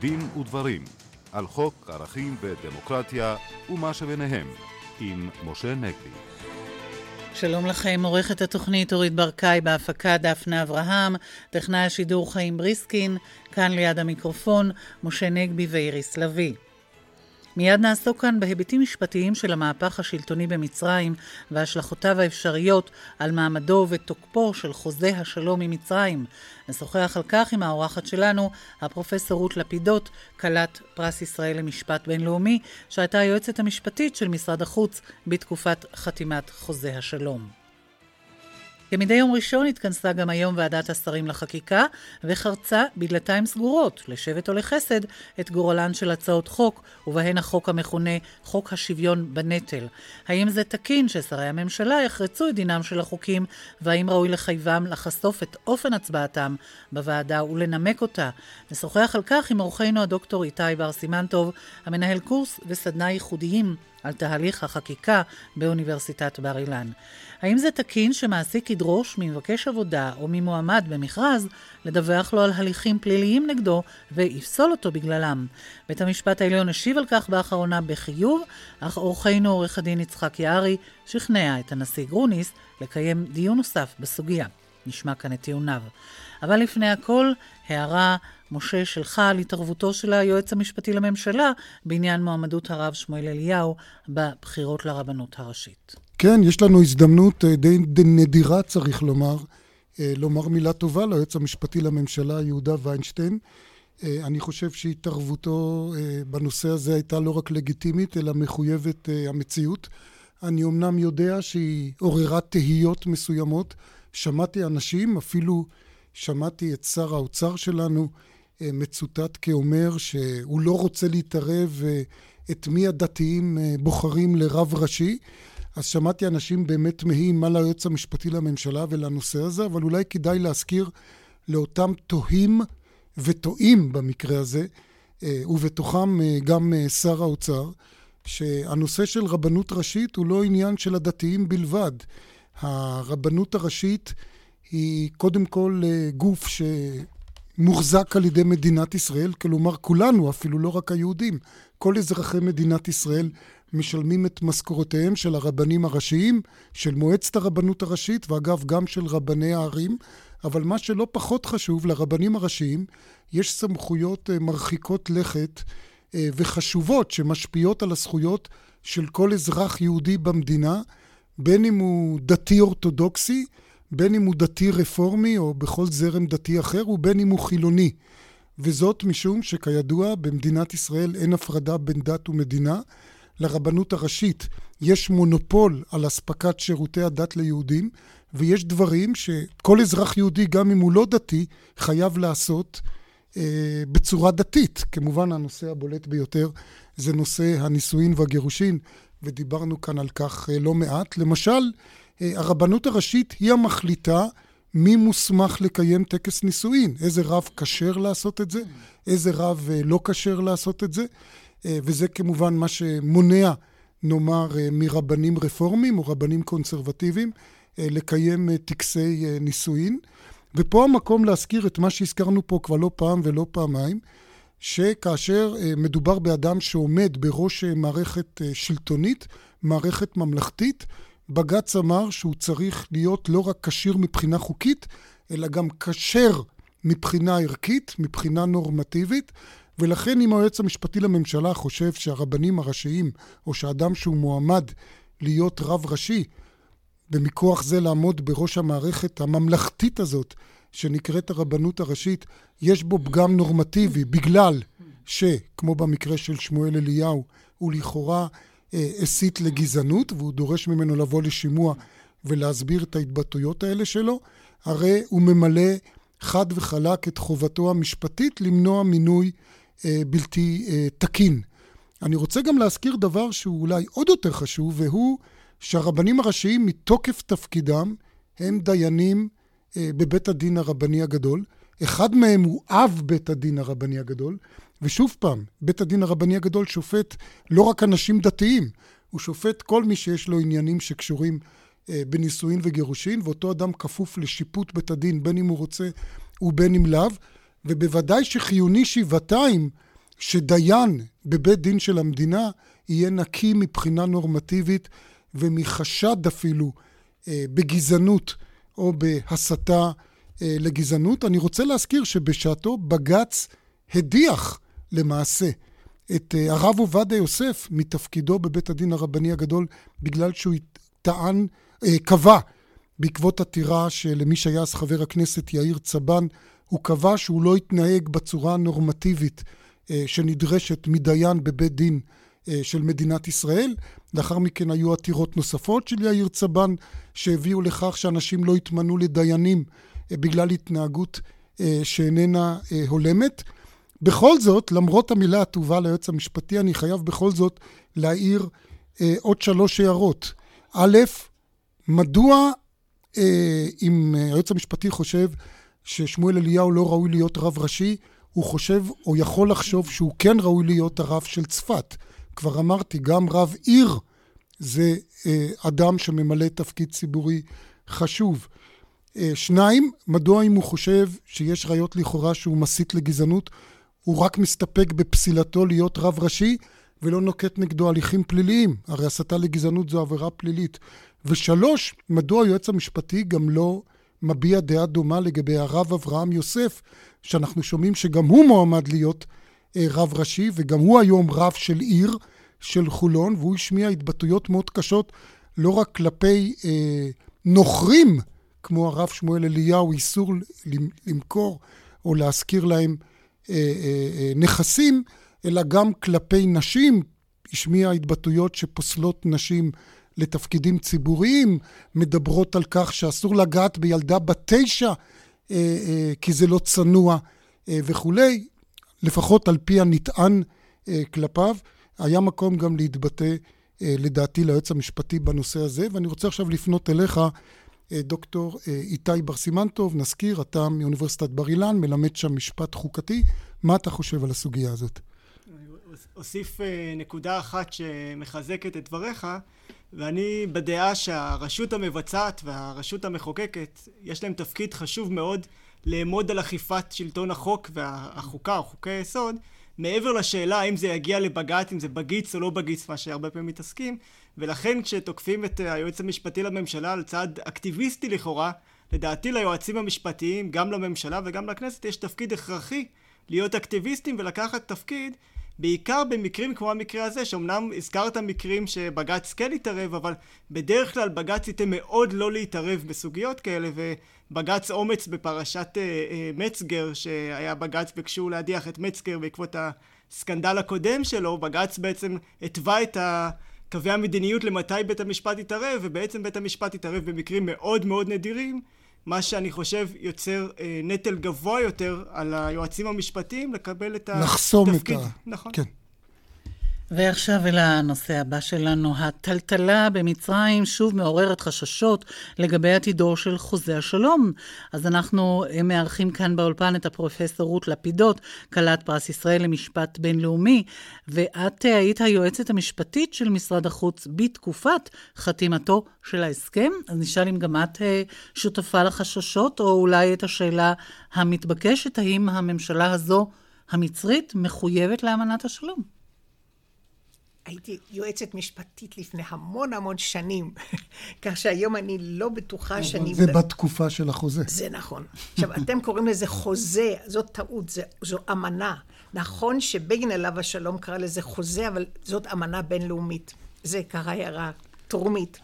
דין ודברים על חוק ערכים ודמוקרטיה ומה שביניהם עם משה נגבי. שלום לכם, עורכת התוכנית אורית ברקאי בהפקה דפנה אברהם, טכנאי השידור חיים בריסקין, כאן ליד המיקרופון, משה נגבי ואיריס לביא. מיד נעסוק כאן בהיבטים משפטיים של המהפך השלטוני במצרים והשלכותיו האפשריות על מעמדו ותוקפו של חוזה השלום עם מצרים. נשוחח על כך עם האורחת שלנו, הפרופסור רות לפידות, כלת פרס ישראל למשפט בינלאומי, שהייתה היועצת המשפטית של משרד החוץ בתקופת חתימת חוזה השלום. כמדי יום ראשון התכנסה גם היום ועדת השרים לחקיקה וחרצה בדלתיים סגורות, לשבט או לחסד, את גורלן של הצעות חוק, ובהן החוק המכונה חוק השוויון בנטל. האם זה תקין ששרי הממשלה יחרצו את דינם של החוקים, והאם ראוי לחייבם לחשוף את אופן הצבעתם בוועדה ולנמק אותה? נשוחח על כך עם אורחנו הדוקטור איתי בר סימנטוב, המנהל קורס וסדנה ייחודיים על תהליך החקיקה באוניברסיטת בר אילן. האם זה תקין שמעסיק ידרוש ממבקש עבודה או ממועמד במכרז לדווח לו על הליכים פליליים נגדו ויפסול אותו בגללם? בית המשפט העליון השיב על כך באחרונה בחיוב, אך אורחנו עורך הדין יצחק יערי שכנע את הנשיא גרוניס לקיים דיון נוסף בסוגיה. נשמע כאן את טיעוניו. אבל לפני הכל, הערה, משה, שלך על התערבותו של היועץ המשפטי לממשלה בעניין מועמדות הרב שמואל אליהו בבחירות לרבנות הראשית. כן, יש לנו הזדמנות אה, די נדירה, צריך לומר, אה, לומר מילה טובה ליועץ המשפטי לממשלה, יהודה ויינשטיין. אה, אני חושב שהתערבותו בנושא הזה הייתה לא רק לגיטימית, אלא מחויבת המציאות. אני אמנם יודע שהיא עוררה תהיות מסוימות. שמעתי אנשים, אפילו שמעתי את שר האוצר שלנו מצוטט כאומר שהוא לא רוצה להתערב את מי הדתיים בוחרים לרב ראשי. אז שמעתי אנשים באמת תמהים מה ליועץ המשפטי לממשלה ולנושא הזה, אבל אולי כדאי להזכיר לאותם תוהים וטועים במקרה הזה, אה, ובתוכם אה, גם אה, שר האוצר, שהנושא של רבנות ראשית הוא לא עניין של הדתיים בלבד. הרבנות הראשית היא קודם כל גוף שמוחזק על ידי מדינת ישראל, כלומר כולנו, אפילו לא רק היהודים, כל אזרחי מדינת ישראל משלמים את משכורותיהם של הרבנים הראשיים, של מועצת הרבנות הראשית, ואגב, גם של רבני הערים. אבל מה שלא פחות חשוב, לרבנים הראשיים יש סמכויות אה, מרחיקות לכת אה, וחשובות שמשפיעות על הזכויות של כל אזרח יהודי במדינה, בין אם הוא דתי אורתודוקסי, בין אם הוא דתי רפורמי או בכל זרם דתי אחר, ובין אם הוא חילוני. וזאת משום שכידוע במדינת ישראל אין הפרדה בין דת ומדינה, לרבנות הראשית יש מונופול על אספקת שירותי הדת ליהודים, ויש דברים שכל אזרח יהודי, גם אם הוא לא דתי, חייב לעשות אה, בצורה דתית. כמובן, הנושא הבולט ביותר זה נושא הנישואין והגירושין, ודיברנו כאן על כך אה, לא מעט. למשל, אה, הרבנות הראשית היא המחליטה מי מוסמך לקיים טקס נישואין, איזה רב כשר לעשות את זה, איזה רב אה, לא כשר לעשות את זה. אה, וזה כמובן מה שמונע, נאמר, אה, מרבנים רפורמים או רבנים קונסרבטיביים אה, לקיים טקסי נישואין. ופה המקום להזכיר את מה שהזכרנו פה כבר לא פעם ולא פעמיים, שכאשר מדובר באדם שעומד בראש מערכת שלטונית, מערכת ממלכתית, בג"ץ אמר שהוא צריך להיות לא רק כשיר מבחינה חוקית, אלא גם כשר מבחינה ערכית, מבחינה נורמטיבית, ולכן אם היועץ המשפטי לממשלה חושב שהרבנים הראשיים, או שאדם שהוא מועמד להיות רב ראשי, ומכוח זה לעמוד בראש המערכת הממלכתית הזאת, שנקראת הרבנות הראשית, יש בו פגם נורמטיבי, בגלל שכמו במקרה של שמואל אליהו, הוא לכאורה אה, הסית לגזענות, והוא דורש ממנו לבוא לשימוע ולהסביר את ההתבטאויות האלה שלו, הרי הוא ממלא חד וחלק את חובתו המשפטית למנוע מינוי בלתי אה, תקין. אני רוצה גם להזכיר דבר שהוא אולי עוד יותר חשוב, והוא שהרבנים הראשיים מתוקף תפקידם הם דיינים אה, בבית הדין הרבני הגדול. אחד מהם הוא אב בית הדין הרבני הגדול, ושוב פעם, בית הדין הרבני הגדול שופט לא רק אנשים דתיים, הוא שופט כל מי שיש לו עניינים שקשורים בנישואין וגירושין, ואותו אדם כפוף לשיפוט בית הדין, בין אם הוא רוצה ובין אם לאו. ובוודאי שחיוני שבעתיים שדיין בבית דין של המדינה יהיה נקי מבחינה נורמטיבית ומחשד אפילו אה, בגזענות או בהסתה אה, לגזענות. אני רוצה להזכיר שבשעתו בג"ץ הדיח למעשה את אה, הרב עובדיה יוסף מתפקידו בבית הדין הרבני הגדול בגלל שהוא טען, קבע בעקבות עתירה שלמי שהיה אז חבר הכנסת יאיר צבן, הוא קבע שהוא לא התנהג בצורה הנורמטיבית שנדרשת מדיין בבית דין של מדינת ישראל. לאחר מכן היו עתירות נוספות של יאיר צבן שהביאו לכך שאנשים לא התמנו לדיינים אה, בגלל התנהגות אה, שאיננה אה, הולמת. בכל זאת, למרות המילה הטובה ליועץ המשפטי, אני חייב בכל זאת להעיר עוד שלוש הערות. א', מדוע אם היועץ המשפטי חושב ששמואל אליהו לא ראוי להיות רב ראשי, הוא חושב או יכול לחשוב שהוא כן ראוי להיות הרב של צפת. כבר אמרתי, גם רב עיר זה אה, אדם שממלא תפקיד ציבורי חשוב. אה, שניים, מדוע אם הוא חושב שיש ראיות לכאורה שהוא מסית לגזענות, הוא רק מסתפק בפסילתו להיות רב ראשי ולא נוקט נגדו הליכים פליליים? הרי הסתה לגזענות זו עבירה פלילית. ושלוש, מדוע היועץ המשפטי גם לא מביע דעה דומה לגבי הרב אברהם יוסף, שאנחנו שומעים שגם הוא מועמד להיות אה, רב ראשי, וגם הוא היום רב של עיר, של חולון, והוא השמיע התבטאויות מאוד קשות לא רק כלפי אה, נוכרים, כמו הרב שמואל אליהו, איסור למכור או להשכיר להם אה, אה, אה, נכסים, אלא גם כלפי נשים, השמיע התבטאויות שפוסלות נשים לתפקידים ציבוריים, מדברות על כך שאסור לגעת בילדה בת תשע אה, אה, כי זה לא צנוע אה, וכולי, לפחות על פי הנטען כלפיו. היה מקום גם להתבטא, לדעתי, ליועץ המשפטי בנושא הזה, ואני רוצה עכשיו לפנות אליך, דוקטור איתי בר סימנטוב, נזכיר, אתה מאוניברסיטת בר אילן, מלמד שם משפט חוקתי, מה אתה חושב על הסוגיה הזאת? אוסיף נקודה אחת שמחזקת את דבריך, ואני בדעה שהרשות המבצעת והרשות המחוקקת, יש להם תפקיד חשוב מאוד לאמוד על אכיפת שלטון החוק והחוקה או חוקי היסוד, מעבר לשאלה האם זה יגיע לבג"ץ, אם זה בגיץ או לא בגיץ, מה שהרבה פעמים מתעסקים, ולכן כשתוקפים את היועץ המשפטי לממשלה על צעד אקטיביסטי לכאורה, לדעתי ליועצים המשפטיים, גם לממשלה וגם לכנסת, יש תפקיד הכרחי להיות אקטיביסטים ולקחת תפקיד בעיקר במקרים כמו המקרה הזה, שאומנם הזכרת מקרים שבג"ץ כן התערב, אבל בדרך כלל בג"ץ ייתן מאוד לא להתערב בסוגיות כאלה, ובג"ץ אומץ בפרשת אה, אה, מצגר, שהיה בג"ץ ביקשו להדיח את מצגר בעקבות הסקנדל הקודם שלו, בג"ץ בעצם התווה את ה... קווי המדיניות למתי בית המשפט יתערב, ובעצם בית המשפט יתערב במקרים מאוד מאוד נדירים, מה שאני חושב יוצר אה, נטל גבוה יותר על היועצים המשפטיים לקבל את התפקיד. לחסום את ה... נכון. כן. ועכשיו אל הנושא הבא שלנו. הטלטלה במצרים שוב מעוררת חששות לגבי עתידו של חוזה השלום. אז אנחנו מארחים כאן באולפן את הפרופסור רות לפידות, כלת פרס ישראל למשפט בינלאומי, ואת היית היועצת המשפטית של משרד החוץ בתקופת חתימתו של ההסכם. אז נשאל אם גם את אה, שותפה לחששות, או אולי את השאלה המתבקשת, האם הממשלה הזו, המצרית, מחויבת לאמנת השלום? הייתי יועצת משפטית לפני המון המון שנים, כך שהיום אני לא בטוחה שאני... זה בתקופה של החוזה. זה נכון. עכשיו, אתם קוראים לזה חוזה, זאת טעות, זה, זו אמנה. נכון שבגין עליו השלום קרא לזה חוזה, אבל זאת אמנה בינלאומית. זה ככה הערה טרומית.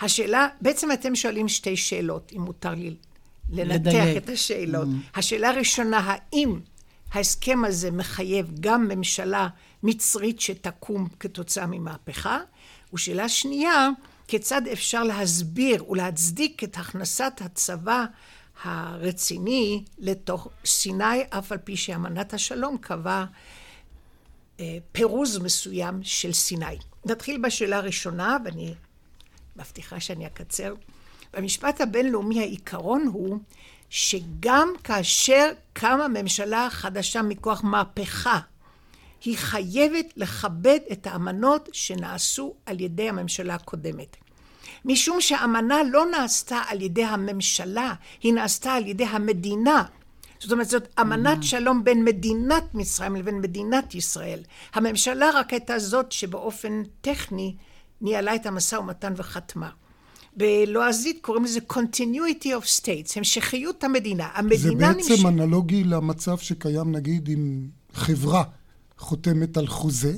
השאלה, בעצם אתם שואלים שתי שאלות, אם מותר לי לנתח לדייק. את השאלות. Mm. השאלה הראשונה, האם ההסכם הזה מחייב גם ממשלה מצרית שתקום כתוצאה ממהפכה, ושאלה שנייה, כיצד אפשר להסביר ולהצדיק את הכנסת הצבא הרציני לתוך סיני, אף על פי שאמנת השלום קבע אה, פירוז מסוים של סיני. נתחיל בשאלה הראשונה, ואני מבטיחה שאני אקצר. במשפט הבינלאומי העיקרון הוא שגם כאשר קמה ממשלה חדשה מכוח מהפכה היא חייבת לכבד את האמנות שנעשו על ידי הממשלה הקודמת. משום שהאמנה לא נעשתה על ידי הממשלה, היא נעשתה על ידי המדינה. זאת אומרת, זאת אמנת שלום בין מדינת מצרים לבין מדינת ישראל. הממשלה רק הייתה זאת שבאופן טכני ניהלה את המשא ומתן וחתמה. בלועזית קוראים לזה continuity of states, המשכיות המדינה. זה המדינה בעצם נמש- אנלוגי למצב שקיים נגיד עם חברה חותמת על חוזה,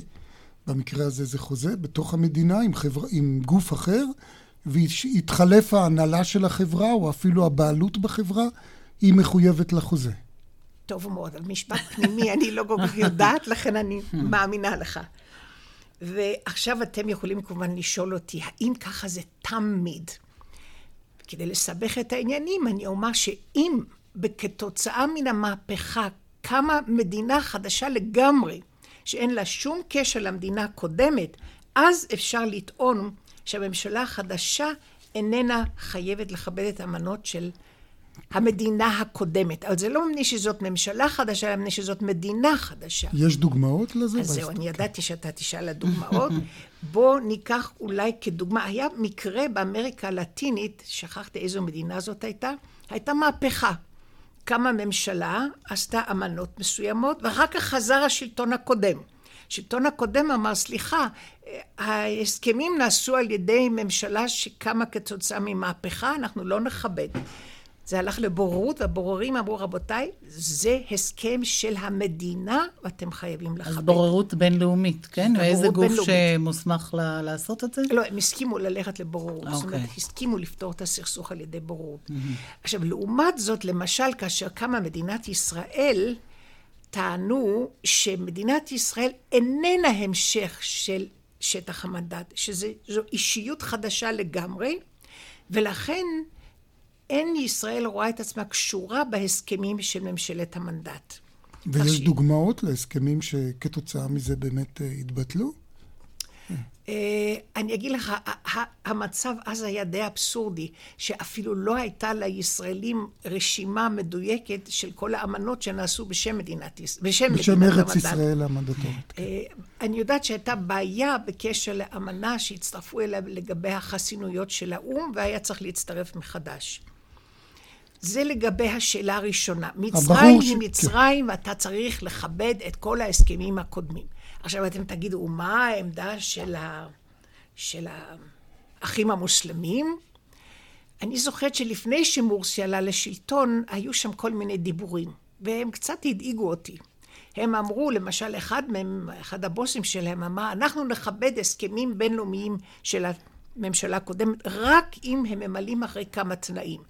במקרה הזה זה חוזה, בתוך המדינה עם, חבר... עם גוף אחר, והתחלף ההנהלה של החברה, או אפילו הבעלות בחברה, היא מחויבת לחוזה. טוב מאוד, על משפט פנימי אני לא כל כך יודעת, לכן אני מאמינה לך. ועכשיו אתם יכולים כמובן לשאול אותי, האם ככה זה תמיד? כדי לסבך את העניינים, אני אומר שאם כתוצאה מן המהפכה קמה מדינה חדשה לגמרי, שאין לה שום קשר למדינה הקודמת, אז אפשר לטעון שהממשלה החדשה איננה חייבת לכבד את האמנות של המדינה הקודמת. אבל זה לא מפני שזאת ממשלה חדשה, אלא מפני שזאת מדינה חדשה. יש דוגמאות לזה? אז זהו? אני ידעתי שאתה תשאל על דוגמאות. בואו ניקח אולי כדוגמה, היה מקרה באמריקה הלטינית, שכחתי איזו מדינה זאת הייתה, הייתה מהפכה. קמה ממשלה, עשתה אמנות מסוימות, ואחר כך חזר השלטון הקודם. השלטון הקודם אמר, סליחה, אה, ההסכמים נעשו על ידי ממשלה שקמה כתוצאה ממהפכה, אנחנו לא נכבד. זה הלך לבוררות, והבוררים אמרו, רבותיי, זה הסכם של המדינה, ואתם חייבים אז לכבד. בוררות בינלאומית, כן? ואיזה גוף בינלאומית. שמוסמך ל- לעשות את זה? לא, הם הסכימו ללכת לבוררות. זאת אומרת, אוקיי. הסכימו לפתור את הסכסוך על ידי בוררות. עכשיו, לעומת זאת, למשל, כאשר קמה מדינת ישראל, טענו שמדינת ישראל איננה המשך של שטח המנדט, שזו אישיות חדשה לגמרי, ולכן אין ישראל רואה את עצמה קשורה בהסכמים של ממשלת המנדט. ויש תקשיב. דוגמאות להסכמים שכתוצאה מזה באמת אה, התבטלו? אה, אני אגיד לך, המצב אז היה די אבסורדי, שאפילו לא הייתה לישראלים רשימה מדויקת של כל האמנות שנעשו בשם מדינת ישראל, בשם בשם ארץ. ישראל המנדטורית. אה, אני יודעת שהייתה בעיה בקשר לאמנה שהצטרפו אליה לגבי החסינויות של האו"ם, והיה צריך להצטרף מחדש. זה לגבי השאלה הראשונה. מצרים היא כן. מצרים, ואתה צריך לכבד את כל ההסכמים הקודמים. עכשיו אתם תגידו, ומה העמדה של, ה... של האחים המוסלמים? אני זוכרת שלפני שמורסי עלה לשלטון, היו שם כל מיני דיבורים, והם קצת הדאיגו אותי. הם אמרו, למשל, אחד מהם, אחד הבוסים שלהם אמר, אנחנו נכבד הסכמים בינלאומיים של הממשלה הקודמת, רק אם הם ממלאים אחרי כמה תנאים.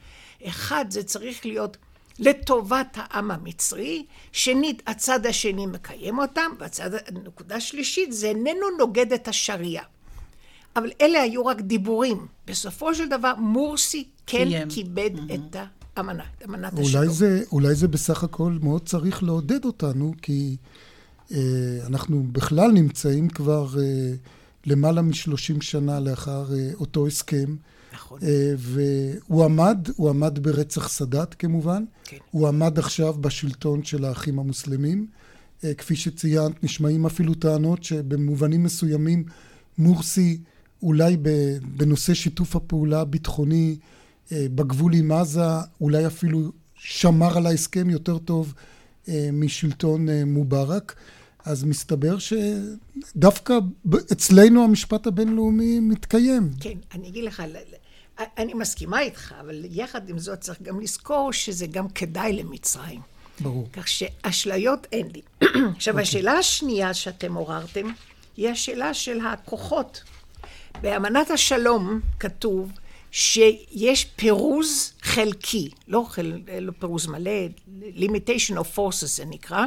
אחד, זה צריך להיות לטובת העם המצרי, שנית, הצד השני מקיים אותם, והצד, הנקודה השלישית, זה איננו נוגד את השריעה. אבל אלה היו רק דיבורים. בסופו של דבר, מורסי כן קיים. כיבד את האמנה, את אמנת השלום. אולי זה, אולי זה בסך הכל מאוד צריך לעודד אותנו, כי אה, אנחנו בכלל נמצאים כבר אה, למעלה משלושים שנה לאחר אה, אותו הסכם. נכון. אה, והוא עמד, הוא עמד ברצח סאדאת כמובן, כן. הוא עמד עכשיו בשלטון של האחים המוסלמים. אה, כפי שציינת, נשמעים אפילו טענות שבמובנים מסוימים מורסי, אולי בנושא שיתוף הפעולה הביטחוני אה, בגבול עם עזה, אולי אפילו שמר על ההסכם יותר טוב משלטון מובארק. אז מסתבר שדווקא אצלנו המשפט הבינלאומי מתקיים. כן, אני אגיד לך, אני מסכימה איתך, אבל יחד עם זאת צריך גם לזכור שזה גם כדאי למצרים. ברור. כך שאשליות אין לי. עכשיו, השאלה השנייה שאתם עוררתם, היא השאלה של הכוחות. באמנת השלום כתוב שיש פירוז חלקי, לא, חל, לא פירוז מלא, limitation of forces זה נקרא,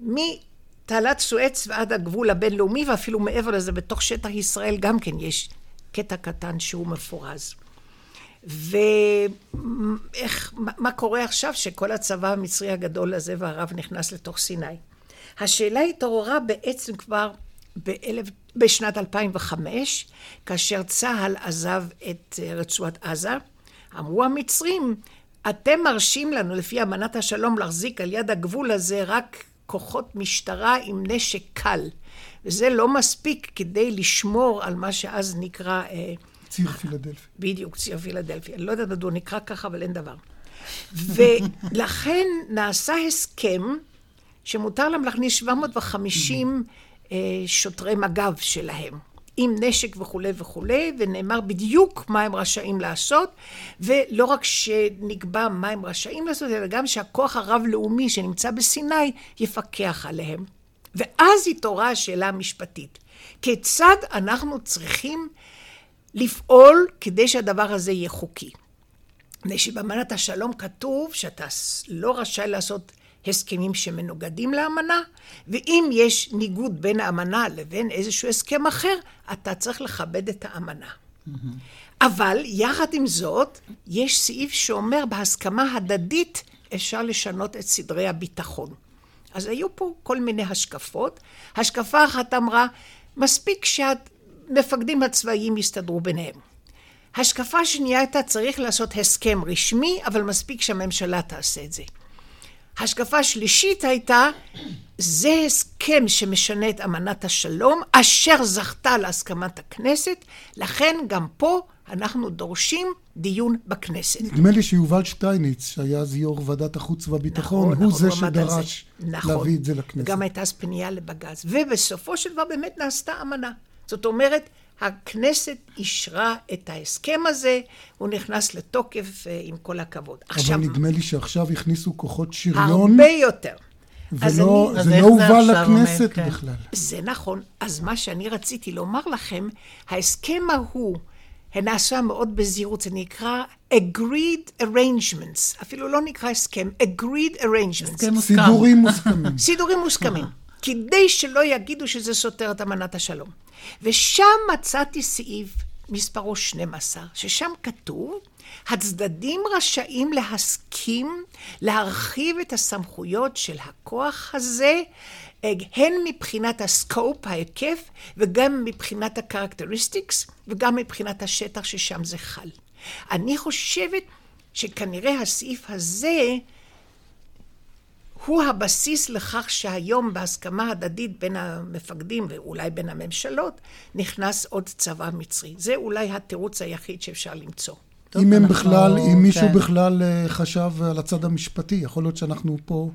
מתעלת סואץ ועד הגבול הבינלאומי, ואפילו מעבר לזה, בתוך שטח ישראל גם כן יש קטע קטן שהוא מפורז. ואיך, מה, מה קורה עכשיו שכל הצבא המצרי הגדול הזה והרב נכנס לתוך סיני? השאלה התעוררה בעצם כבר באלף, בשנת 2005, כאשר צה"ל עזב את אה, רצועת עזה. אמרו המצרים, אתם מרשים לנו לפי אמנת השלום להחזיק על יד הגבול הזה רק כוחות משטרה עם נשק קל. וזה לא מספיק כדי לשמור על מה שאז נקרא... אה, ציר פילדלפי. בדיוק, ציר פילדלפיה. אני לא יודעת מדוע נקרא ככה, אבל אין דבר. ולכן נעשה הסכם שמותר להם להכניס 750 אה, שוטרי מג"ב שלהם. עם נשק וכולי וכולי, ונאמר בדיוק מה הם רשאים לעשות, ולא רק שנקבע מה הם רשאים לעשות, אלא גם שהכוח הרב-לאומי שנמצא בסיני יפקח עליהם. ואז התעוררה השאלה המשפטית. כיצד אנחנו צריכים לפעול כדי שהדבר הזה יהיה חוקי? מפני שבאמנת השלום כתוב שאתה לא רשאי לעשות הסכמים שמנוגדים לאמנה, ואם יש ניגוד בין האמנה לבין איזשהו הסכם אחר, אתה צריך לכבד את האמנה. Mm-hmm. אבל יחד עם זאת, יש סעיף שאומר בהסכמה הדדית אפשר לשנות את סדרי הביטחון. אז היו פה כל מיני השקפות. השקפה אחת אמרה, מספיק שהמפקדים הצבאיים יסתדרו ביניהם. השקפה שנייה הייתה צריך לעשות הסכם רשמי, אבל מספיק שהממשלה תעשה את זה. השקפה שלישית הייתה, זה הסכם שמשנה את אמנת השלום, אשר זכתה להסכמת הכנסת, לכן גם פה אנחנו דורשים דיון בכנסת. נדמה לי שיובל שטייניץ, שהיה אז יו"ר ועדת החוץ והביטחון, נכון, הוא נכון, זה שדרש נכון. להביא את זה לכנסת. גם הייתה אז פנייה לבג"ץ. ובסופו של דבר באמת נעשתה אמנה. זאת אומרת, הכנסת אישרה את ההסכם הזה, הוא נכנס לתוקף אה, עם כל הכבוד. אבל עכשיו, נדמה לי שעכשיו הכניסו כוחות שריון. הרבה יותר. ולא, אני, זה לא הובא לכנסת כן. בכלל. זה נכון. אז מה שאני רציתי לומר לכם, ההסכם ההוא נעשה מאוד בזהירות, זה נקרא agreed arrangements, אפילו לא נקרא הסכם, agreed arrangements. הסכם מוסכם. סידורים מוסכמים. סידורים מוסכמים. כדי שלא יגידו שזה סותר את אמנת השלום. ושם מצאתי סעיף מספרו 12, ששם כתוב, הצדדים רשאים להסכים להרחיב את הסמכויות של הכוח הזה, הן מבחינת ה scope, ההיקף, וגם מבחינת ה characteristics, וגם מבחינת השטח ששם זה חל. אני חושבת שכנראה הסעיף הזה הוא הבסיס לכך שהיום בהסכמה הדדית בין המפקדים ואולי בין הממשלות נכנס עוד צבא מצרי. זה אולי התירוץ היחיד שאפשר למצוא. טוב, אם הם בכלל, אם מישהו כן. בכלל אה, חשב על הצד המשפטי, יכול להיות שאנחנו פה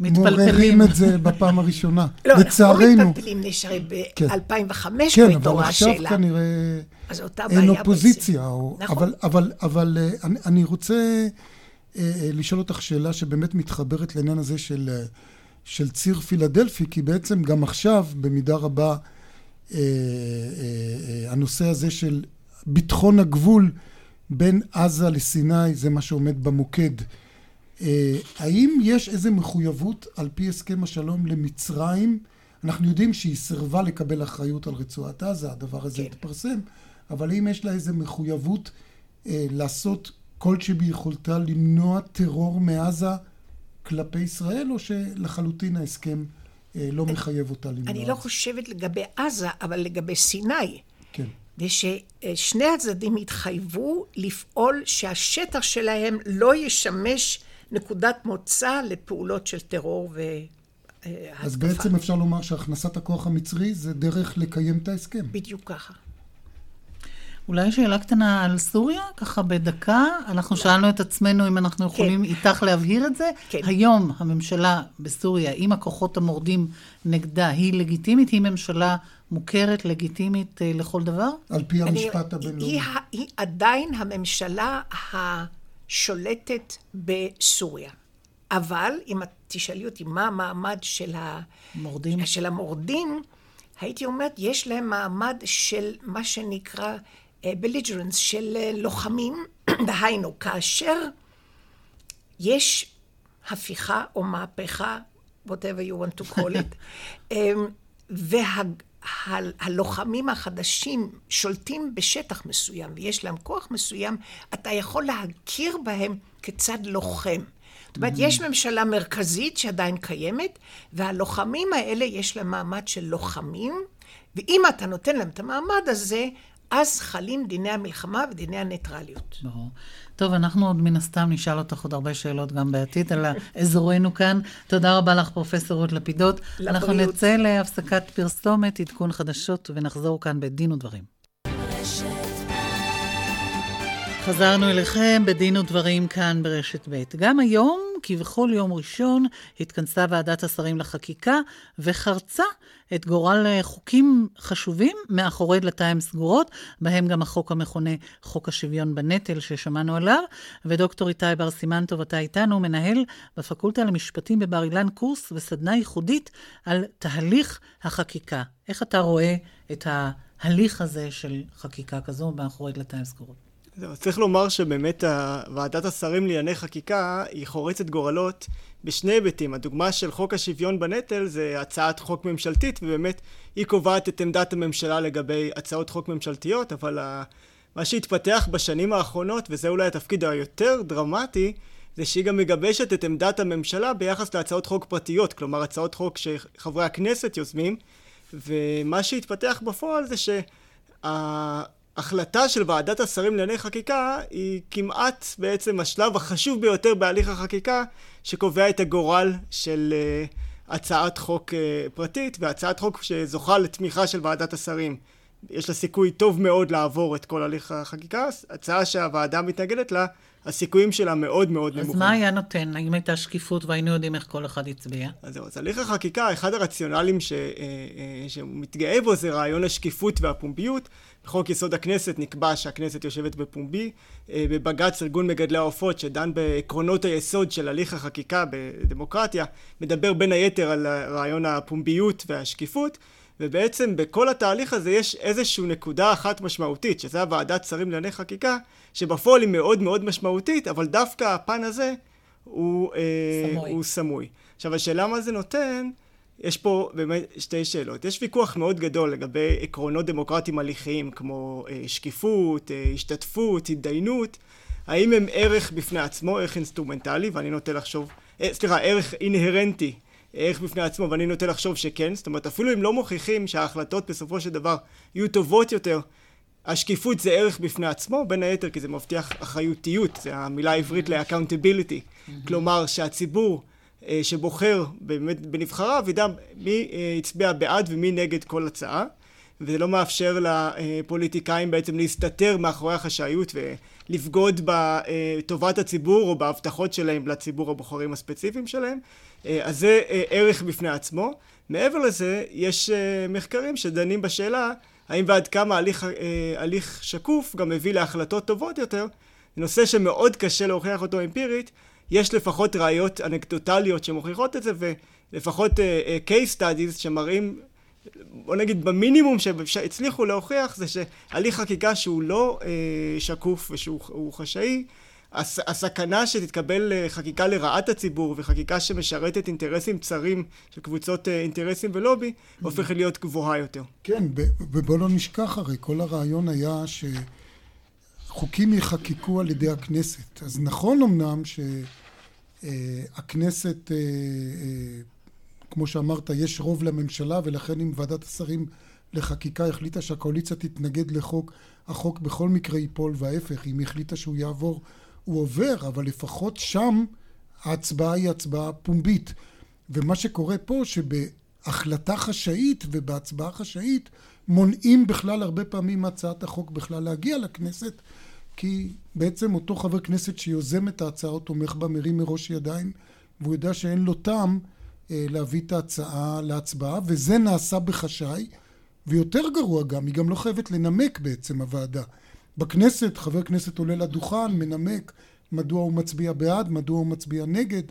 מעוררים את זה בפעם הראשונה. לא, לצערנו. אנחנו לא מתפלפלים, נשארי ב-2005 כן, אבל עכשיו כנראה אין אופוזיציה. נכון. אבל, אבל, אבל אה, אני, אני רוצה... אה, אה, לשאול אותך שאלה שבאמת מתחברת לעניין הזה של, אה, של ציר פילדלפי, כי בעצם גם עכשיו, במידה רבה, הנושא הזה של ביטחון הגבול בין עזה לסיני, זה מה שעומד במוקד. האם יש איזו מחויבות על פי הסכם השלום למצרים? אנחנו יודעים שהיא סירבה לקבל אחריות על רצועת עזה, הדבר הזה כן. התפרסם, אבל האם יש לה איזו מחויבות לעשות כל שביכולתה למנוע טרור מעזה כלפי ישראל, או שלחלוטין ההסכם אה, לא מחייב אותה למנוע? אני לא חושבת לגבי עזה, אבל לגבי סיני. כן. וששני הצדדים התחייבו לפעול שהשטח שלהם לא ישמש נקודת מוצא לפעולות של טרור ו... אז בעצם אפשר לומר שהכנסת הכוח המצרי זה דרך לקיים את ההסכם. בדיוק ככה. אולי שאלה קטנה על סוריה, ככה בדקה. אנחנו שאלנו את עצמנו אם אנחנו כן. יכולים כן. איתך להבהיר את זה. כן. היום הממשלה בסוריה, עם הכוחות המורדים נגדה, היא לגיטימית? היא ממשלה מוכרת, לגיטימית אה, לכל דבר? על פי המשפט הבינלאומי. היא, היא עדיין הממשלה השולטת בסוריה. אבל אם את תשאלי אותי מה המעמד של המורדים, של המורדים הייתי אומרת, יש להם מעמד של מה שנקרא בליג'רנס של אה, לוחמים, דהיינו, כאשר יש הפיכה או מהפכה, whatever you want to call it, אמ, והלוחמים החדשים שולטים בשטח מסוים ויש להם כוח מסוים, אתה יכול להכיר בהם כצד לוחם. זאת אומרת. יש ממשלה מרכזית שעדיין קיימת, והלוחמים האלה יש להם מעמד של לוחמים, ואם אתה נותן להם את המעמד הזה, אז חלים דיני המלחמה ודיני הניטרליות. ברור. טוב, אנחנו עוד מן הסתם נשאל אותך עוד הרבה שאלות גם בעתיד על אזורנו כאן. תודה רבה לך, פרופ' רות לפידות. לבריאות. אנחנו נצא להפסקת פרסומת, עדכון חדשות, ונחזור כאן בדין ודברים. חזרנו אליכם בדין ודברים כאן ברשת ב'. גם היום, כבכל יום ראשון, התכנסה ועדת השרים לחקיקה וחרצה את גורל חוקים חשובים מאחורי דלתיים סגורות, בהם גם החוק המכונה חוק השוויון בנטל ששמענו עליו. ודוקטור איתי בר סימנטוב, אתה איתנו, מנהל בפקולטה למשפטים בבר אילן קורס וסדנה ייחודית על תהליך החקיקה. איך אתה רואה את ההליך הזה של חקיקה כזו מאחורי דלתיים סגורות? צריך לומר שבאמת ועדת השרים לענייני חקיקה היא חורצת גורלות בשני היבטים. הדוגמה של חוק השוויון בנטל זה הצעת חוק ממשלתית, ובאמת היא קובעת את עמדת הממשלה לגבי הצעות חוק ממשלתיות, אבל מה שהתפתח בשנים האחרונות, וזה אולי התפקיד היותר דרמטי, זה שהיא גם מגבשת את עמדת הממשלה ביחס להצעות חוק פרטיות, כלומר הצעות חוק שחברי הכנסת יוזמים, ומה שהתפתח בפועל זה שה... החלטה של ועדת השרים לענייני חקיקה היא כמעט בעצם השלב החשוב ביותר בהליך החקיקה שקובע את הגורל של uh, הצעת חוק uh, פרטית והצעת חוק שזוכה לתמיכה של ועדת השרים. יש לה סיכוי טוב מאוד לעבור את כל הליך החקיקה, הצעה שהוועדה מתנגדת לה הסיכויים שלה מאוד מאוד נמוכים. אז מה היה נותן, האם הייתה שקיפות והיינו יודעים איך כל אחד הצביע? אז זהו, אז הליך החקיקה, אחד הרציונלים ש, אה, אה, שהוא מתגאה בו זה רעיון השקיפות והפומביות. בחוק יסוד הכנסת נקבע שהכנסת יושבת בפומבי. אה, בבג"ץ ארגון מגדלי העופות שדן בעקרונות היסוד של הליך החקיקה בדמוקרטיה, מדבר בין היתר על רעיון הפומביות והשקיפות. ובעצם בכל התהליך הזה יש איזושהי נקודה אחת משמעותית, שזה הוועדת שרים לענייני חקיקה, שבפועל היא מאוד מאוד משמעותית, אבל דווקא הפן הזה הוא אה, סמוי. הוא סמוי. עכשיו השאלה מה זה נותן, יש פה באמת שתי שאלות. יש ויכוח מאוד גדול לגבי עקרונות דמוקרטיים הליכיים, כמו אה, שקיפות, אה, השתתפות, התדיינות, האם הם ערך בפני עצמו, ערך אינסטרומנטלי, ואני נוטה לחשוב, אה, סליחה, ערך אינהרנטי ערך בפני עצמו, ואני נוטה לחשוב שכן, זאת אומרת אפילו אם לא מוכיחים שההחלטות בסופו של דבר יהיו טובות יותר, השקיפות זה ערך בפני עצמו, בין היתר כי זה מבטיח אחריותיות, זה המילה העברית ל-accountability, כלומר שהציבור אה, שבוחר באמת בנבחריו ידע מי אה, הצביע בעד ומי נגד כל הצעה. וזה לא מאפשר לפוליטיקאים בעצם להסתתר מאחורי החשאיות ולבגוד בטובת הציבור או בהבטחות שלהם לציבור הבוחרים הספציפיים שלהם. אז זה ערך בפני עצמו. מעבר לזה, יש מחקרים שדנים בשאלה האם ועד כמה הליך, הליך שקוף גם מביא להחלטות טובות יותר. נושא שמאוד קשה להוכיח אותו אמפירית, יש לפחות ראיות אנקדוטליות שמוכיחות את זה ולפחות case studies שמראים בוא נגיד במינימום שהצליחו להוכיח זה שהליך חקיקה שהוא לא אה, שקוף ושהוא חשאי. הס, הסכנה שתתקבל אה, חקיקה לרעת הציבור וחקיקה שמשרתת אינטרסים צרים של קבוצות אה, אינטרסים ולובי הופכת להיות גבוהה יותר. כן, ובוא לא נשכח הרי כל הרעיון היה שחוקים יחקקו על ידי הכנסת. אז נכון אמנם שהכנסת אה, אה, אה, כמו שאמרת, יש רוב לממשלה ולכן אם ועדת השרים לחקיקה החליטה שהקואליציה תתנגד לחוק, החוק בכל מקרה ייפול וההפך, אם החליטה שהוא יעבור, הוא עובר, אבל לפחות שם ההצבעה היא הצבעה פומבית. ומה שקורה פה שבהחלטה חשאית ובהצבעה חשאית מונעים בכלל הרבה פעמים מהצעת החוק בכלל להגיע לכנסת כי בעצם אותו חבר כנסת שיוזם את ההצעה או תומך בה מרים מראש ידיים והוא יודע שאין לו טעם להביא את ההצעה להצבעה, וזה נעשה בחשאי, ויותר גרוע גם, היא גם לא חייבת לנמק בעצם הוועדה. בכנסת חבר כנסת עולה לדוכן, מנמק מדוע הוא מצביע בעד, מדוע הוא מצביע נגד.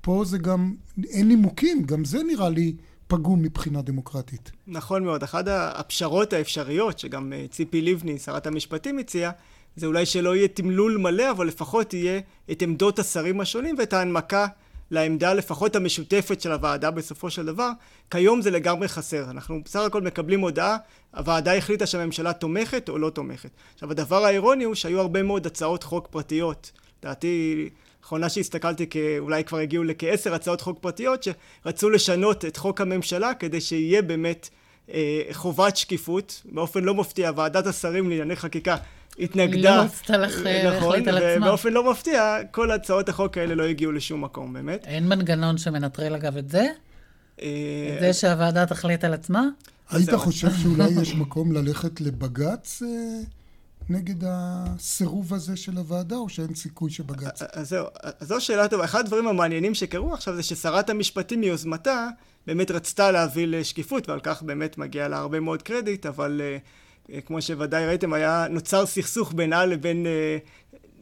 פה זה גם, אין נימוקים, גם זה נראה לי פגום מבחינה דמוקרטית. נכון מאוד. אחת הפשרות האפשריות, שגם אה, ציפי לבני, שרת המשפטים, הציעה, זה אולי שלא יהיה תמלול מלא, אבל לפחות יהיה את עמדות השרים השונים ואת ההנמקה לעמדה לפחות המשותפת של הוועדה בסופו של דבר, כיום זה לגמרי חסר. אנחנו בסך הכל מקבלים הודעה, הוועדה החליטה שהממשלה תומכת או לא תומכת. עכשיו הדבר האירוני הוא שהיו הרבה מאוד הצעות חוק פרטיות. לדעתי, האחרונה שהסתכלתי, אולי כבר הגיעו לכעשר הצעות חוק פרטיות שרצו לשנות את חוק הממשלה כדי שיהיה באמת אה, חובת שקיפות. באופן לא מפתיע, ועדת השרים לענייני חקיקה התנגדה. לא רצתה לך נכון, להחליט על עצמה. ובאופן לא מפתיע, כל הצעות החוק האלה לא הגיעו לשום מקום, באמת. אין מנגנון שמנטרל אגב את זה? אה, את זה שהוועדה תחליט על עצמה? היית חושב שאולי יש מקום ללכת לבג"ץ אה, נגד הסירוב הזה של הוועדה, או שאין סיכוי שבג"ץ... אז זהו, אז זו שאלה טובה. אחד הדברים המעניינים שקרו עכשיו זה ששרת המשפטים מיוזמתה באמת רצתה להביא לשקיפות, ועל כך באמת מגיע לה הרבה מאוד קרדיט, אבל uh, כמו שוודאי ראיתם, היה נוצר סכסוך בינה לבין uh,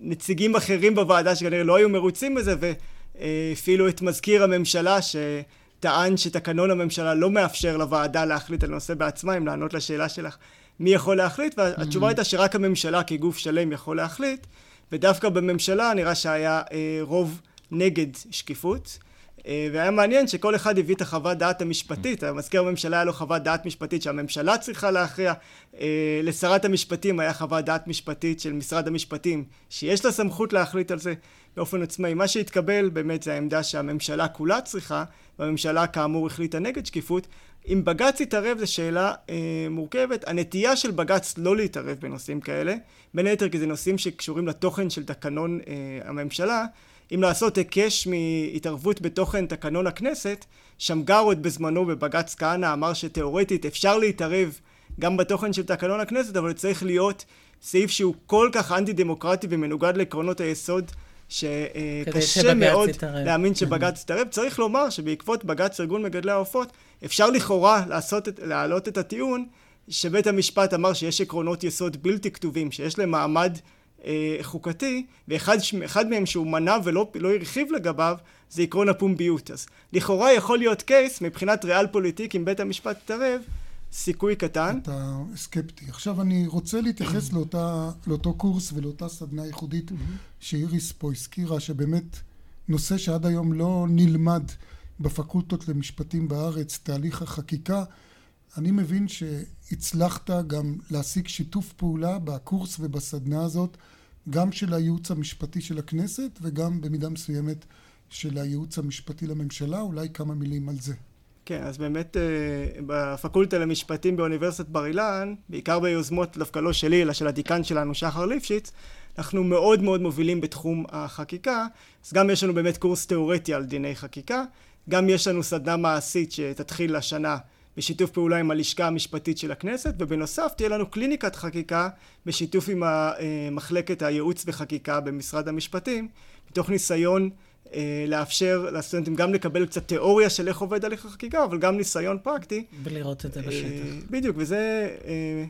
נציגים אחרים בוועדה שכנראה לא היו מרוצים מזה, והפעילו את מזכיר הממשלה שטען שתקנון הממשלה לא מאפשר לוועדה להחליט על נושא בעצמה, אם לענות לשאלה שלך מי יכול להחליט, והתשובה mm-hmm. הייתה שרק הממשלה כגוף שלם יכול להחליט, ודווקא בממשלה נראה שהיה אה, רוב נגד שקיפות. אה, והיה מעניין שכל אחד הביא את החוות דעת המשפטית, המזכיר הממשלה היה לו חוות דעת משפטית שהממשלה צריכה להכריע, אה, לשרת המשפטים היה חוות דעת משפטית של משרד המשפטים שיש לה סמכות להחליט על זה באופן עצמאי. מה שהתקבל באמת זה העמדה שהממשלה כולה צריכה, והממשלה כאמור החליטה נגד שקיפות. אם בג"ץ יתערב זו שאלה אה, מורכבת. הנטייה של בג"ץ לא להתערב בנושאים כאלה, בין היתר כי זה נושאים שקשורים לתוכן של תקנון אה, הממשלה, אם לעשות היקש מהתערבות בתוכן תקנון הכנסת, שמגר עוד בזמנו בבג"ץ כהנא אמר שתאורטית אפשר להתערב גם בתוכן של תקנון הכנסת, אבל צריך להיות סעיף שהוא כל כך אנטי דמוקרטי ומנוגד לעקרונות היסוד שקשה מאוד יתערב. להאמין שבג"ץ יתערב. צריך לומר שבעקבות בג"ץ ארגון מגדלי העופות אפשר לכאורה לעשות, להעלות את הטיעון שבית המשפט אמר שיש עקרונות יסוד בלתי כתובים, שיש להם מעמד אה, חוקתי, ואחד מהם שהוא מנע ולא לא הרחיב לגביו, זה עקרון הפומביות. אז לכאורה יכול להיות קייס, מבחינת ריאל פוליטיק, אם בית המשפט יתערב, סיכוי קטן. אתה סקפטי. עכשיו אני רוצה להתייחס לאותה, לאותו קורס ולאותה סדנה ייחודית שאיריס פה הזכירה, שבאמת נושא שעד היום לא נלמד בפקולטות למשפטים בארץ, תהליך החקיקה. אני מבין שהצלחת גם להשיג שיתוף פעולה בקורס ובסדנה הזאת גם של הייעוץ המשפטי של הכנסת וגם במידה מסוימת של הייעוץ המשפטי לממשלה, אולי כמה מילים על זה. כן, אז באמת אה, בפקולטה למשפטים באוניברסיטת בר אילן, בעיקר ביוזמות דווקא לא שלי, אלא של הדיקן שלנו, שחר ליפשיץ, אנחנו מאוד מאוד מובילים בתחום החקיקה, אז גם יש לנו באמת קורס תיאורטי על דיני חקיקה, גם יש לנו סדנה מעשית שתתחיל השנה בשיתוף פעולה עם הלשכה המשפטית של הכנסת, ובנוסף תהיה לנו קליניקת חקיקה בשיתוף עם מחלקת הייעוץ וחקיקה במשרד המשפטים, מתוך ניסיון אה, לאפשר לסטודנטים גם לקבל קצת תיאוריה של איך עובד הליך החקיקה, אבל גם ניסיון פרקטי. ולראות את זה בשטח. אה, בדיוק, וזה, אה,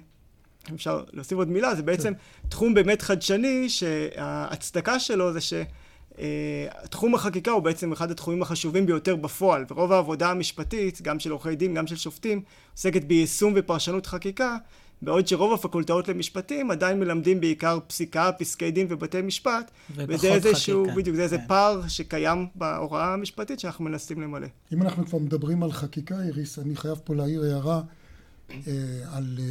אפשר להוסיף עוד מילה, זה בעצם תחום באמת חדשני, שההצדקה שלו זה ש... Uh, תחום החקיקה הוא בעצם אחד התחומים החשובים ביותר בפועל, ורוב העבודה המשפטית, גם של עורכי דין, גם של שופטים, עוסקת ביישום ופרשנות חקיקה, בעוד שרוב הפקולטאות למשפטים עדיין מלמדים בעיקר פסיקה, פסקי דין ובתי משפט, וזה איזשהו, חקיקה. בדיוק, זה איזה כן. פער שקיים בהוראה המשפטית שאנחנו מנסים למלא. אם אנחנו כבר מדברים על חקיקה, איריס, אני חייב פה להעיר הערה אה, על אה,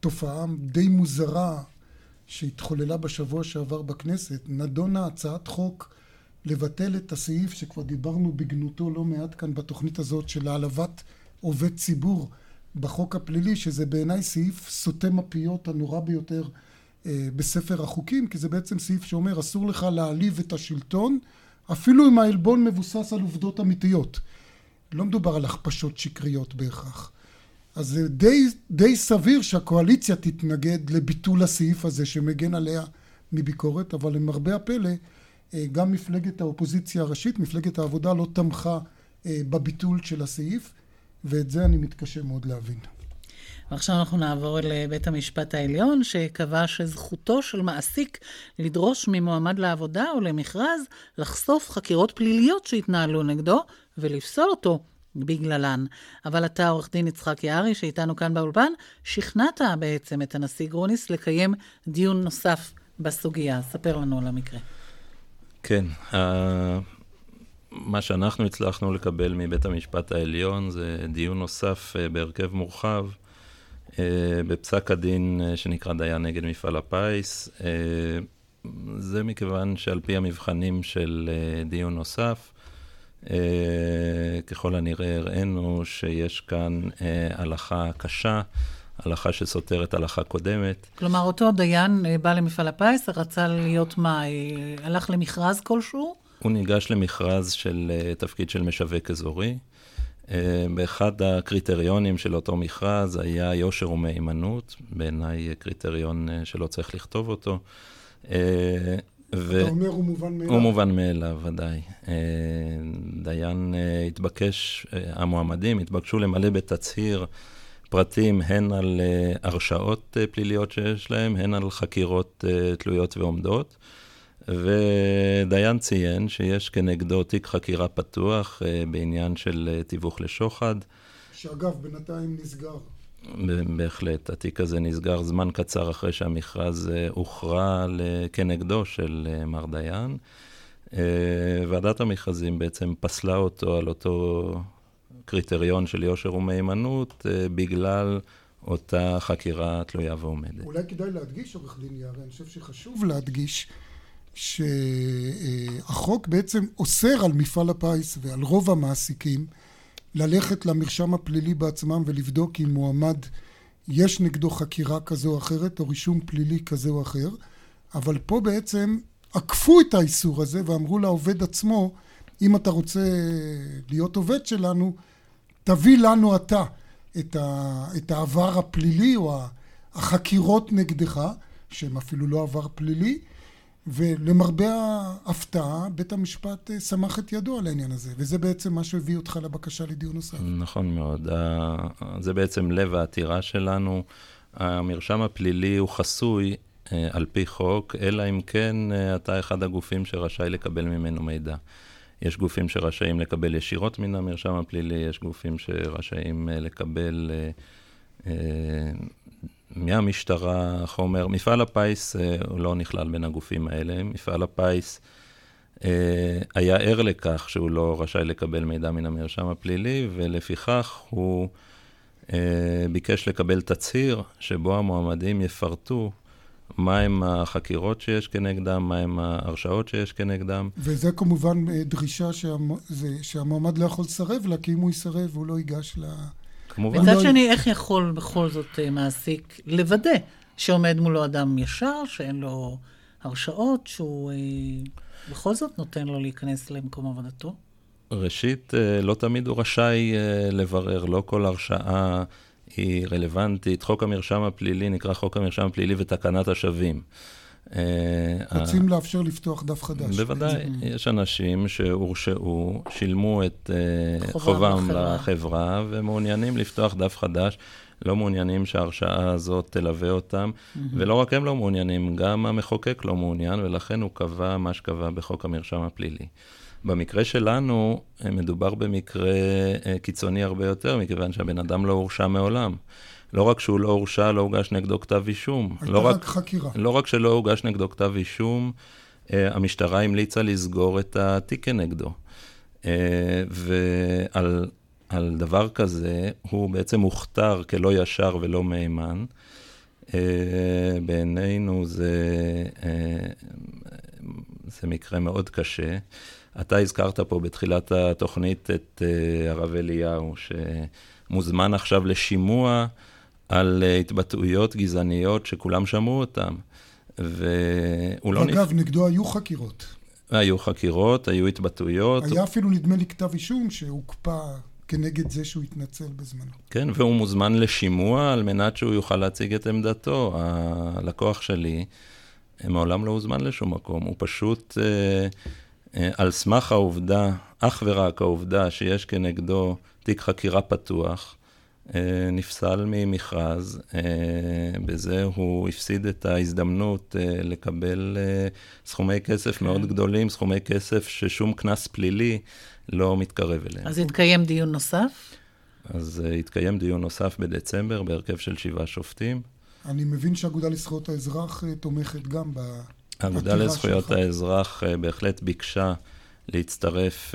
תופעה די מוזרה שהתחוללה בשבוע שעבר בכנסת, נדונה הצעת חוק לבטל את הסעיף שכבר דיברנו בגנותו לא מעט כאן בתוכנית הזאת של העלבת עובד ציבור בחוק הפלילי, שזה בעיניי סעיף סותם הפיות הנורא ביותר אה, בספר החוקים, כי זה בעצם סעיף שאומר אסור לך להעליב את השלטון, אפילו אם העלבון מבוסס על עובדות אמיתיות. לא מדובר על הכפשות שקריות בהכרח. אז זה די, די סביר שהקואליציה תתנגד לביטול הסעיף הזה שמגן עליה מביקורת, אבל למרבה הפלא אה, גם מפלגת האופוזיציה הראשית, מפלגת העבודה, לא תמכה אה, בביטול של הסעיף, ואת זה אני מתקשה מאוד להבין. ועכשיו אנחנו נעבור לבית המשפט העליון, שקבע שזכותו של מעסיק לדרוש ממועמד לעבודה או למכרז לחשוף חקירות פליליות שהתנהלו נגדו ולפסול אותו בגללן. אבל אתה, עורך דין יצחק יערי, שאיתנו כאן באולפן, שכנעת בעצם את הנשיא גרוניס לקיים דיון נוסף בסוגיה. ספר לנו על המקרה. כן, מה שאנחנו הצלחנו לקבל מבית המשפט העליון זה דיון נוסף אה, בהרכב מורחב אה, בפסק הדין אה, שנקרא דיין נגד מפעל הפיס. זה מכיוון שעל פי המבחנים של דיון נוסף, ככל הנראה הראינו שיש כאן הלכה קשה. הלכה שסותרת הלכה קודמת. כלומר, אותו דיין בא למפעל הפיס, רצה להיות מה, הלך למכרז כלשהו? הוא ניגש למכרז של תפקיד של משווק אזורי. באחד הקריטריונים של אותו מכרז היה יושר ומהימנות, בעיניי קריטריון שלא צריך לכתוב אותו. ו... אתה אומר הוא מובן מאליו. הוא מובן מאליו, ודאי. דיין התבקש, המועמדים התבקשו למלא בתצהיר פרטים הן על הרשעות פליליות שיש להם, הן על חקירות תלויות ועומדות. ודיין ציין שיש כנגדו תיק חקירה פתוח בעניין של תיווך לשוחד. שאגב, בינתיים נסגר. בהחלט, התיק הזה נסגר זמן קצר אחרי שהמכרז הוכרע כנגדו של מר דיין. ועדת המכרזים בעצם פסלה אותו על אותו קריטריון של יושר ומהימנות בגלל אותה חקירה תלויה ועומדת. אולי כדאי להדגיש, עורך דין יערי, אני חושב שחשוב להדגיש שהחוק בעצם אוסר על מפעל הפיס ועל רוב המעסיקים ללכת למרשם הפלילי בעצמם ולבדוק אם מועמד יש נגדו חקירה כזו או אחרת או רישום פלילי כזה או אחר. אבל פה בעצם עקפו את האיסור הזה ואמרו לעובד עצמו אם אתה רוצה להיות עובד שלנו תביא לנו אתה את, ה, את העבר הפלילי או החקירות נגדך שהם אפילו לא עבר פלילי ולמרבה ההפתעה, בית המשפט סמך את ידו על העניין הזה, וזה בעצם מה שהביא אותך לבקשה לדיון נוסף. נכון מאוד. זה בעצם לב העתירה שלנו. המרשם הפלילי הוא חסוי על פי חוק, אלא אם כן אתה אחד הגופים שרשאי לקבל ממנו מידע. יש גופים שרשאים לקבל ישירות מן המרשם הפלילי, יש גופים שרשאים לקבל מהמשטרה חומר. מפעל הפיס אה, הוא לא נכלל בין הגופים האלה. מפעל הפיס אה, היה ער לכך שהוא לא רשאי לקבל מידע מן המרשם הפלילי, ולפיכך הוא אה, ביקש לקבל תצהיר שבו המועמדים יפרטו מהם החקירות שיש כנגדם, מהם ההרשאות שיש כנגדם. וזה כמובן דרישה שהמועמד לא יכול לסרב לה, כי אם הוא יסרב הוא לא ייגש ל... לה... כמובן. מצד לא... שני, איך יכול בכל זאת אה, מעסיק לוודא שעומד מולו אדם ישר, שאין לו הרשאות, שהוא אה, בכל זאת נותן לו להיכנס למקום עבודתו? ראשית, אה, לא תמיד הוא רשאי לברר, לא כל הרשאה היא רלוונטית. חוק המרשם הפלילי נקרא חוק המרשם הפלילי ותקנת השבים. אה, רוצים לאפשר לפתוח דף חדש. בוודאי, יש אנשים שהורשעו, שילמו את אה, חובם לחברה ומעוניינים לפתוח דף חדש. לא מעוניינים שההרשאה הזאת תלווה אותם, ולא רק הם לא מעוניינים, גם המחוקק לא מעוניין, ולכן הוא קבע מה שקבע בחוק המרשם הפלילי. במקרה שלנו, אה, מדובר במקרה קיצוני הרבה יותר, מכיוון שהבן אדם לא הורשע מעולם. לא רק שהוא לא הורשע, לא הוגש נגדו כתב אישום. הייתה לא רק חקירה. לא רק שלא הוגש נגדו כתב אישום, אה, המשטרה המליצה לסגור את התיק כנגדו. אה, ועל על דבר כזה, הוא בעצם הוכתר כלא ישר ולא מהימן. אה, בעינינו זה, זה מקרה מאוד קשה. אתה הזכרת פה בתחילת התוכנית את הרב אליהו, שמוזמן עכשיו לשימוע. על אה, התבטאויות גזעניות שכולם שמעו אותן. והוא לא... אגב, נפ... נגדו היו חקירות. היו חקירות, היו התבטאויות. היה אפילו, נדמה לי, כתב אישום שהוקפא כנגד זה שהוא התנצל בזמנו. כן, והוא מוזמן לשימוע על מנת שהוא יוכל להציג את עמדתו. הלקוח שלי מעולם לא הוזמן לשום מקום, הוא פשוט, אה, אה, על סמך העובדה, אך ורק העובדה שיש כנגדו תיק חקירה פתוח, אה, נפסל ממכרז, אה, בזה הוא הפסיד את ההזדמנות אה, לקבל סכומי כסף כן. מאוד גדולים, סכומי כסף ששום קנס פלילי לא מתקרב אליהם. אז יתקיים דיון נוסף? אז יתקיים דיון נוסף בדצמבר בהרכב של שבעה שופטים. אני מבין שהאגודה לזכויות האזרח תומכת גם ב... האגודה לזכויות שלך. האזרח בהחלט ביקשה להצטרף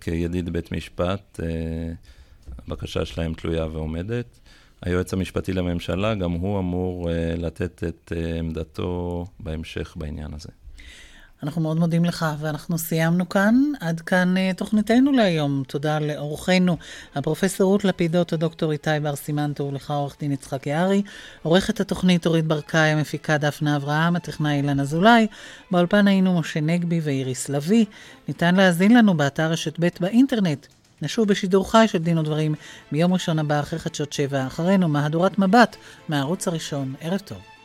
כידיד בית משפט. הבקשה שלהם תלויה ועומדת. היועץ המשפטי לממשלה, גם הוא אמור uh, לתת את uh, עמדתו בהמשך בעניין הזה. אנחנו מאוד מודים לך, ואנחנו סיימנו כאן. עד כאן uh, תוכניתנו להיום. תודה לאורחנו, הפרופסור רות לפידות, הדוקטור איתי בר סימנטו, ולך עורך דין יצחק יערי. עורכת התוכנית אורית ברקאי, המפיקה דפנה אברהם, הטכנאי אילן אזולאי. באולפן היינו משה נגבי ואיריס לביא. ניתן להאזין לנו באתר רשת ב' באינטרנט. נשוב בשידור חי של דין ודברים מיום ראשון הבא אחרי חדשות שבע, אחרינו מהדורת מבט מהערוץ הראשון. ערב טוב.